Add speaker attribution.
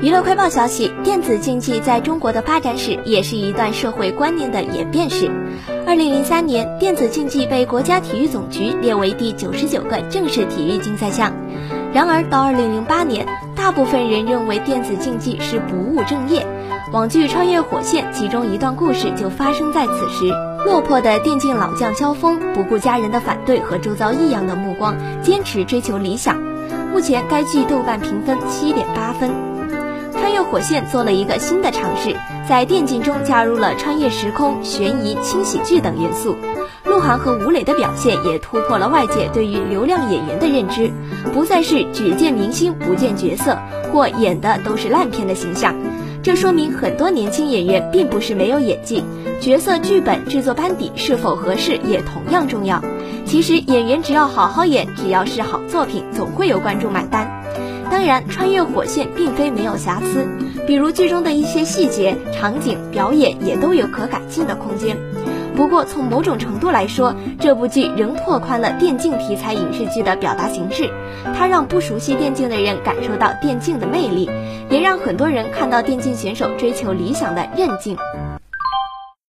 Speaker 1: 娱乐快报消息：电子竞技在中国的发展史也是一段社会观念的演变史。二零零三年，电子竞技被国家体育总局列为第九十九个正式体育竞赛项。然而，到二零零八年，大部分人认为电子竞技是不务正业。网剧《穿越火线》其中一段故事就发生在此时。落魄的电竞老将萧峰，不顾家人的反对和周遭异样的目光，坚持追求理想。目前，该剧豆瓣评分七点八分。穿越火线做了一个新的尝试，在电竞中加入了穿越时空、悬疑、轻喜剧等元素。鹿晗和吴磊的表现也突破了外界对于流量演员的认知，不再是只见明星不见角色或演的都是烂片的形象。这说明很多年轻演员并不是没有演技，角色、剧本、制作班底是否合适也同样重要。其实演员只要好好演，只要是好作品，总会有观众买单。当然，穿越火线并非没有瑕疵，比如剧中的一些细节、场景、表演也都有可改进的空间。不过，从某种程度来说，这部剧仍拓宽了电竞题材影视剧的表达形式。它让不熟悉电竞的人感受到电竞的魅力，也让很多人看到电竞选手追求理想的韧劲。